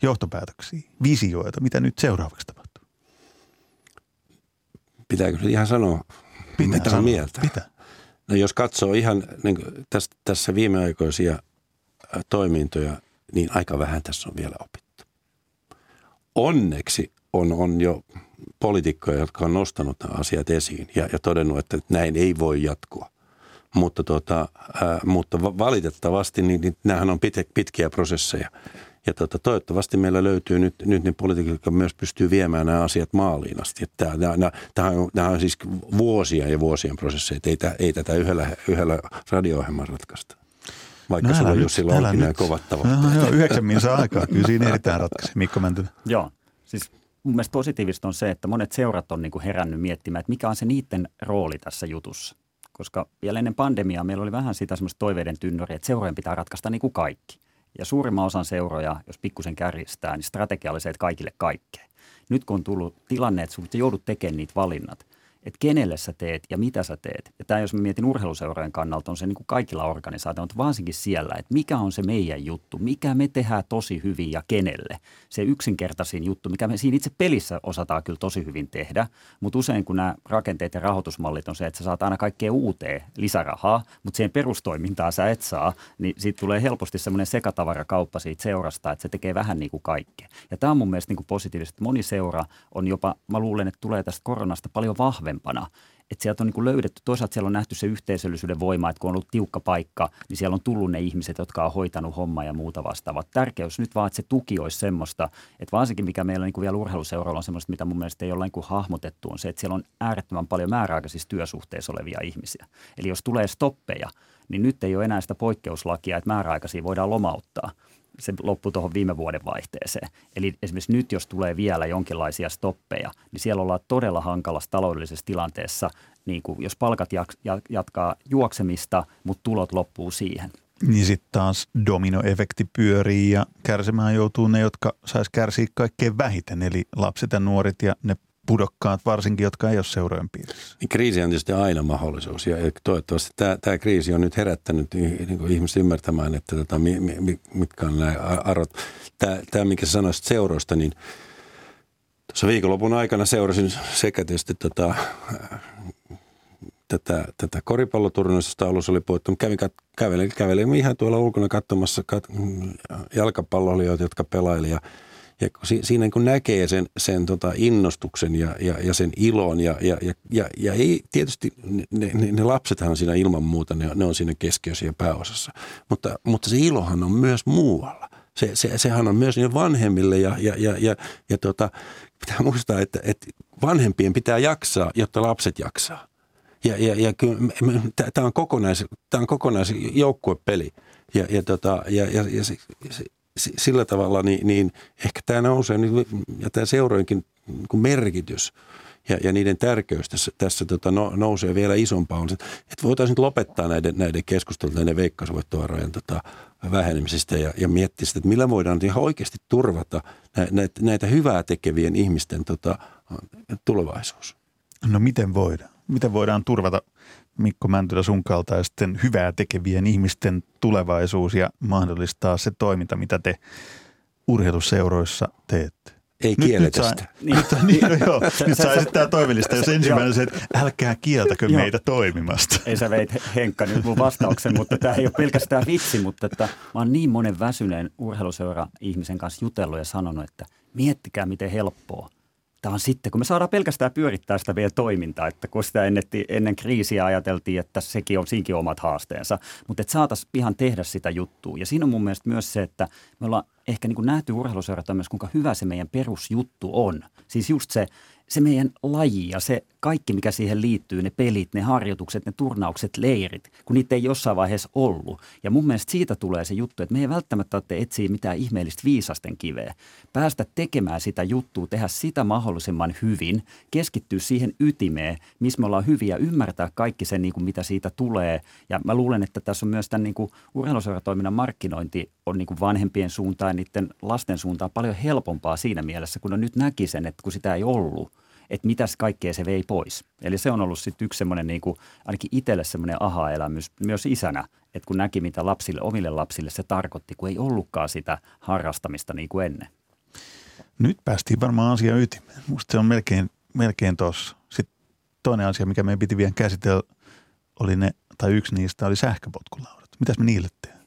S2: johtopäätöksiä, visioita, mitä nyt seuraavaksi tapahtuu?
S3: Pitääkö se ihan sanoa,
S2: Pitää
S3: mitä
S2: sanoa.
S3: mieltä?
S2: Pitää.
S3: No jos katsoo ihan niin tässä, tässä viimeaikoisia toimintoja, niin aika vähän tässä on vielä opittu. Onneksi on, on jo poliitikkoja, jotka on nostanut nämä asiat esiin ja, ja todennut, että näin ei voi jatkua. Mutta, tota, ää, mutta va- valitettavasti niin, niin nämähän on pit, pitkiä prosesseja. Ja tota, toivottavasti meillä löytyy nyt, nyt ne poliitikot, jotka myös pystyy viemään nämä asiat maaliin asti. Että tämä, on, siis vuosia ja vuosien prosesseja. Ei, tä- ei tätä yhdellä, yhdellä radio-ohjelmalla ratkaista. Vaikka
S2: no,
S3: sulla
S2: nyt,
S3: nämä
S2: nyt.
S3: kovat tavoitteet.
S2: No, joo, yhdeksän minsa aikaa. Kyllä siinä ehditään ratkaisi. Mikko Mäntylä.
S4: Joo, siis mun mielestä positiivista on se, että monet seurat on niin kuin herännyt miettimään, että mikä on se niiden rooli tässä jutussa. Koska vielä ennen pandemiaa meillä oli vähän sitä semmoista toiveiden tynnyriä, että seurojen pitää ratkaista niin kuin kaikki. Ja suurimman osan seuroja, jos pikkusen kärjistää, niin strategia oli se, että kaikille kaikkea. Nyt kun on tullut tilanne, että sinun joudut tekemään niitä valinnat, että kenelle sä teet ja mitä sä teet. Ja tämä, jos mä mietin urheiluseurojen kannalta, on se niin kuin kaikilla organisaatioilla, mutta varsinkin siellä, että mikä on se meidän juttu, mikä me tehdään tosi hyvin ja kenelle. Se yksinkertaisin juttu, mikä me siinä itse pelissä osataan kyllä tosi hyvin tehdä, mutta usein kun nämä rakenteet ja rahoitusmallit on se, että sä saat aina kaikkea uuteen lisärahaa, mutta siihen perustoimintaan sä et saa, niin siitä tulee helposti semmoinen sekatavarakauppa siitä seurasta, että se tekee vähän niin kuin kaikkea. Ja tämä on mun mielestä niin kuin positiivista. Moni seura on jopa, mä luulen, että tulee tästä koronasta paljon vahvempana. Että sieltä on niin löydetty, toisaalta siellä on nähty se yhteisöllisyyden voima, että kun on ollut tiukka paikka, niin siellä on tullut ne ihmiset, jotka on hoitanut hommaa ja muuta vastaavaa. Tärkeys nyt vaan, että se tuki olisi semmoista, että varsinkin mikä meillä niin kuin vielä urheiluseuroilla on semmoista, mitä mun mielestä ei ole niin hahmotettu, on se, että siellä on äärettömän paljon määräaikaisissa työsuhteissa olevia ihmisiä. Eli jos tulee stoppeja, niin nyt ei ole enää sitä poikkeuslakia, että määräaikaisia voidaan lomauttaa se loppui tuohon viime vuoden vaihteeseen. Eli esimerkiksi nyt, jos tulee vielä jonkinlaisia stoppeja, niin siellä ollaan todella hankalassa taloudellisessa tilanteessa, niin kuin jos palkat jatkaa juoksemista, mutta tulot loppuu siihen.
S2: Niin sitten taas dominoefekti pyörii ja kärsimään joutuu ne, jotka sais kärsiä kaikkein vähiten, eli lapset ja nuoret ja ne pudokkaat varsinkin, jotka ei ole seurojen piirissä.
S3: Niin kriisi on tietysti aina mahdollisuus ja toivottavasti tämä, tämä kriisi on nyt herättänyt niin ihmiset ymmärtämään, että tota, mi, mi, mitkä on nämä arvot. Tämä, tämä mikä sä sanoisit seuroista, niin tuossa viikonlopun aikana seurasin sekä tietysti tota, tätä, tätä koripalloturnausta alussa oli puhuttu, kävin, kävelin, kävelin ihan tuolla ulkona katsomassa kat, jalkapalloilijoita, jotka pelailivat ja siinä kun näkee sen, sen tota innostuksen ja, ja, ja sen ilon ja, ja, ja, ja, ja ei tietysti ne, ne, ne lapsethan siinä ilman muuta, ne, ne on siinä keskiössä ja pääosassa, mutta, mutta se ilohan on myös muualla. Se, se, sehän on myös niille vanhemmille ja, ja, ja, ja, ja tota, pitää muistaa, että, että vanhempien pitää jaksaa, jotta lapset jaksaa. Ja, ja, ja tämä on, kokonais, on kokonaisjoukkuepeli ja, ja, tota, ja, ja, ja se, se, sillä tavalla, niin, niin ehkä tämä nousee, niin, ja tämä seurojenkin niin merkitys ja, ja niiden tärkeys tässä, tässä tota, no, nousee vielä isompaan. Että voitaisiin lopettaa näiden, näiden keskustelut näiden veikkausvoittovarojen tota, vähenemisestä ja, ja miettiä sitä, että millä voidaan ihan oikeasti turvata näitä, näitä hyvää tekevien ihmisten tota, tulevaisuus.
S2: No miten voidaan? Miten voidaan turvata Mikko Mäntylä sun kaltaisten hyvää tekevien ihmisten tulevaisuus ja mahdollistaa se toiminta, mitä te urheiluseuroissa teette?
S3: Ei kielletä
S2: sitä. Niin, nyt, niin, no joo, nyt saa esittää toivellista, jos ensimmäinen se, että älkää kieltäkö joo. meitä toimimasta.
S4: Ei sä veit Henkka nyt mun vastauksen, mutta tämä ei ole pelkästään vitsi, mutta että mä oon niin monen väsyneen urheiluseura-ihmisen kanssa jutellut ja sanonut, että miettikää miten helppoa tämä on sitten, kun me saadaan pelkästään pyörittää sitä vielä toimintaa, että kun sitä ennen, ennen kriisiä ajateltiin, että sekin on, siinkin omat haasteensa, mutta että saataisiin ihan tehdä sitä juttua. Ja siinä on mun mielestä myös se, että me ollaan ehkä niin kuin nähty urheiluseurata myös, kuinka hyvä se meidän perusjuttu on. Siis just se, se meidän laji ja se kaikki, mikä siihen liittyy, ne pelit, ne harjoitukset, ne turnaukset, leirit, kun niitä ei jossain vaiheessa ollut. Ja mun mielestä siitä tulee se juttu, että me ei välttämättä tarvitse etsiä mitään ihmeellistä viisasten kiveä. Päästä tekemään sitä juttua, tehdä sitä mahdollisimman hyvin, keskittyä siihen ytimeen, missä me ollaan hyviä, ymmärtää kaikki sen, niin kuin mitä siitä tulee. Ja mä luulen, että tässä on myös tämän niin urheiluseuratoiminnan markkinointi on niin kuin vanhempien suuntaan ja niiden lasten suuntaan paljon helpompaa siinä mielessä, kun on nyt näki sen, että kun sitä ei ollut, että mitäs kaikkea se vei pois. Eli se on ollut sitten yksi semmoinen niin kuin, ainakin itselle semmoinen aha-elämys myös isänä, että kun näki mitä lapsille, omille lapsille se tarkoitti, kun ei ollutkaan sitä harrastamista niin kuin ennen.
S2: Nyt päästiin varmaan asia ytimeen. Musta se on melkein, melkein tuossa. Sitten toinen asia, mikä meidän piti vielä käsitellä, oli ne, tai yksi niistä oli sähköpotkulaudat. Mitäs me niille teemme?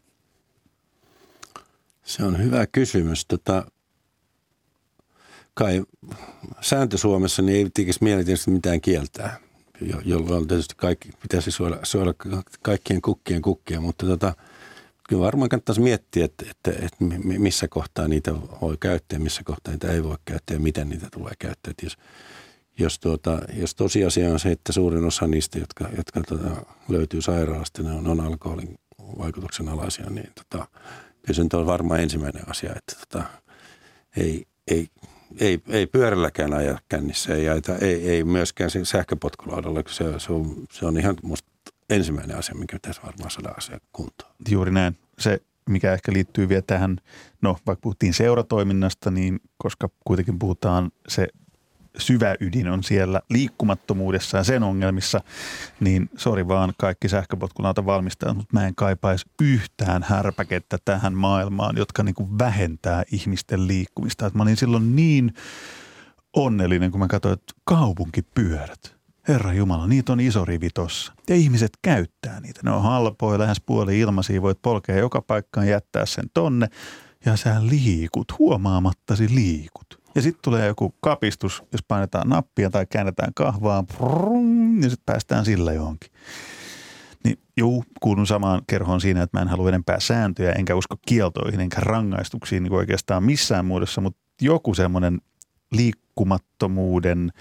S3: Se on hyvä kysymys. Tota, kai sääntö Suomessa niin ei tekisi mieli tietysti mitään kieltää, jolloin tietysti kaikki, pitäisi suoda, suoda kaikkien kukkien kukkia, mutta tota, kyllä varmaan kannattaisi miettiä, että, että, että missä kohtaa niitä voi käyttää, missä kohtaa niitä ei voi käyttää ja miten niitä tulee käyttää. Jos, jos, tuota, jos tosiasia on se, että suurin osa niistä, jotka, jotka tota, löytyy sairaalasta, ne on, on alkoholin vaikutuksen alaisia, niin tota, kyllä se on varmaan ensimmäinen asia, että tota, ei, ei, ei, ei pyörälläkään aja kännissä, ei, aita, ei, ei myöskään sähköpotkulaudalla, se, se, on, se on ihan musta ensimmäinen asia, mikä pitäisi varmaan saada asia kuntoon.
S2: Juuri näin. Se, mikä ehkä liittyy vielä tähän, no vaikka puhuttiin seuratoiminnasta, niin koska kuitenkin puhutaan se syvä ydin on siellä liikkumattomuudessa ja sen ongelmissa, niin sori vaan kaikki sähköpotkulauta valmistajat, mutta mä en kaipaisi yhtään härpäkettä tähän maailmaan, jotka niin kuin vähentää ihmisten liikkumista. Et mä olin silloin niin onnellinen, kun mä katsoin, että kaupunkipyörät. Herra Jumala, niitä on iso rivi tossa. Ja ihmiset käyttää niitä. Ne on halpoja, lähes puoli ilmaisia, voit polkea joka paikkaan, jättää sen tonne. Ja sä liikut, huomaamattasi liikut. Ja sitten tulee joku kapistus, jos painetaan nappia tai käännetään kahvaa, brum, ja sitten päästään sillä johonkin. Niin juu, kuulun samaan kerhoon siinä, että mä en halua enempää sääntöjä, enkä usko kieltoihin, enkä rangaistuksiin niin oikeastaan missään muodossa, mutta joku semmoinen liikkumattomuuden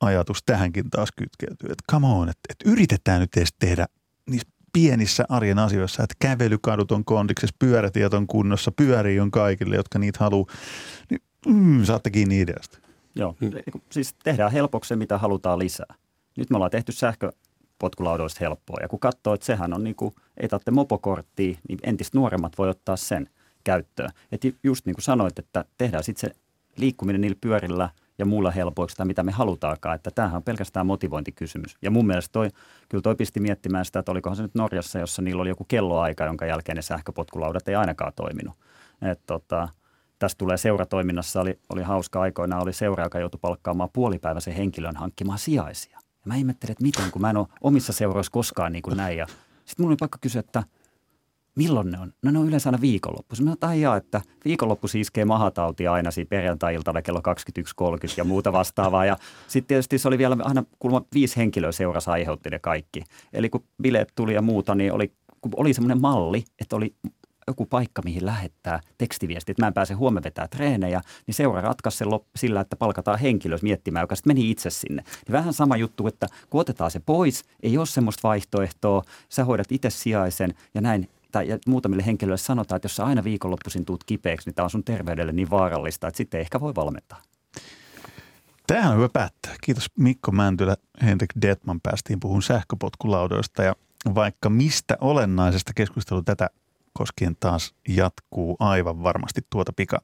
S2: ajatus tähänkin taas kytkeytyy. Että come on, että, että yritetään nyt edes tehdä niissä pienissä arjen asioissa, että kävelykadut on kondiksessa, pyörätiet on kunnossa, pyörii on kaikille, jotka niitä haluaa. Niin Mm, saatte kiinni ideasta.
S4: Joo, mm. siis tehdään helpoksi se, mitä halutaan lisää. Nyt me ollaan tehty sähköpotkulaudoista helppoa ja kun katsoo, että sehän on niin kuin, ei tarvitse mopokorttia, niin entistä nuoremmat voi ottaa sen käyttöön. Et just niin kuin sanoit, että tehdään sitten se liikkuminen niillä pyörillä ja muulla helpoiksi tai mitä me halutaankaan, että tämähän on pelkästään motivointikysymys. Ja mun mielestä toi, kyllä toi pisti miettimään sitä, että olikohan se nyt Norjassa, jossa niillä oli joku kelloaika, jonka jälkeen ne sähköpotkulaudat ei ainakaan toiminut. Että tota, tästä tulee seuratoiminnassa, oli, oli hauska aikoina, oli seura, joka joutui palkkaamaan puolipäiväisen henkilön hankkimaan sijaisia. Ja mä ihmettelin, että miten, kun mä en ole omissa seuroissa koskaan niin kuin näin. Sitten mun oli pakko kysyä, että milloin ne on? No ne on yleensä aina viikonloppu. Mä sanoin, että viikonloppu iskee mahatautia aina siinä perjantai-iltana kello 21.30 ja muuta vastaavaa. Ja sitten tietysti se oli vielä aina kulma viisi henkilöä seurassa aiheutti ne kaikki. Eli kun bileet tuli ja muuta, niin oli, kun oli semmoinen malli, että oli joku paikka, mihin lähettää tekstiviesti, että mä en pääse huomenna vetää treenejä, niin seura ratkaisi sen sillä, että palkataan henkilö miettimään, joka sitten meni itse sinne. Niin vähän sama juttu, että kun otetaan se pois, ei ole semmoista vaihtoehtoa, sä hoidat itse sijaisen ja näin tai muutamille henkilöille sanotaan, että jos sä aina viikonloppuisin tuut kipeäksi, niin tämä on sun terveydelle niin vaarallista, että sitten ehkä voi valmentaa.
S2: Tähän on hyvä päättää. Kiitos Mikko Mäntylä, Henrik Detman päästiin puhun sähköpotkulaudoista ja vaikka mistä olennaisesta keskustelu tätä koskien taas jatkuu aivan varmasti tuota pika.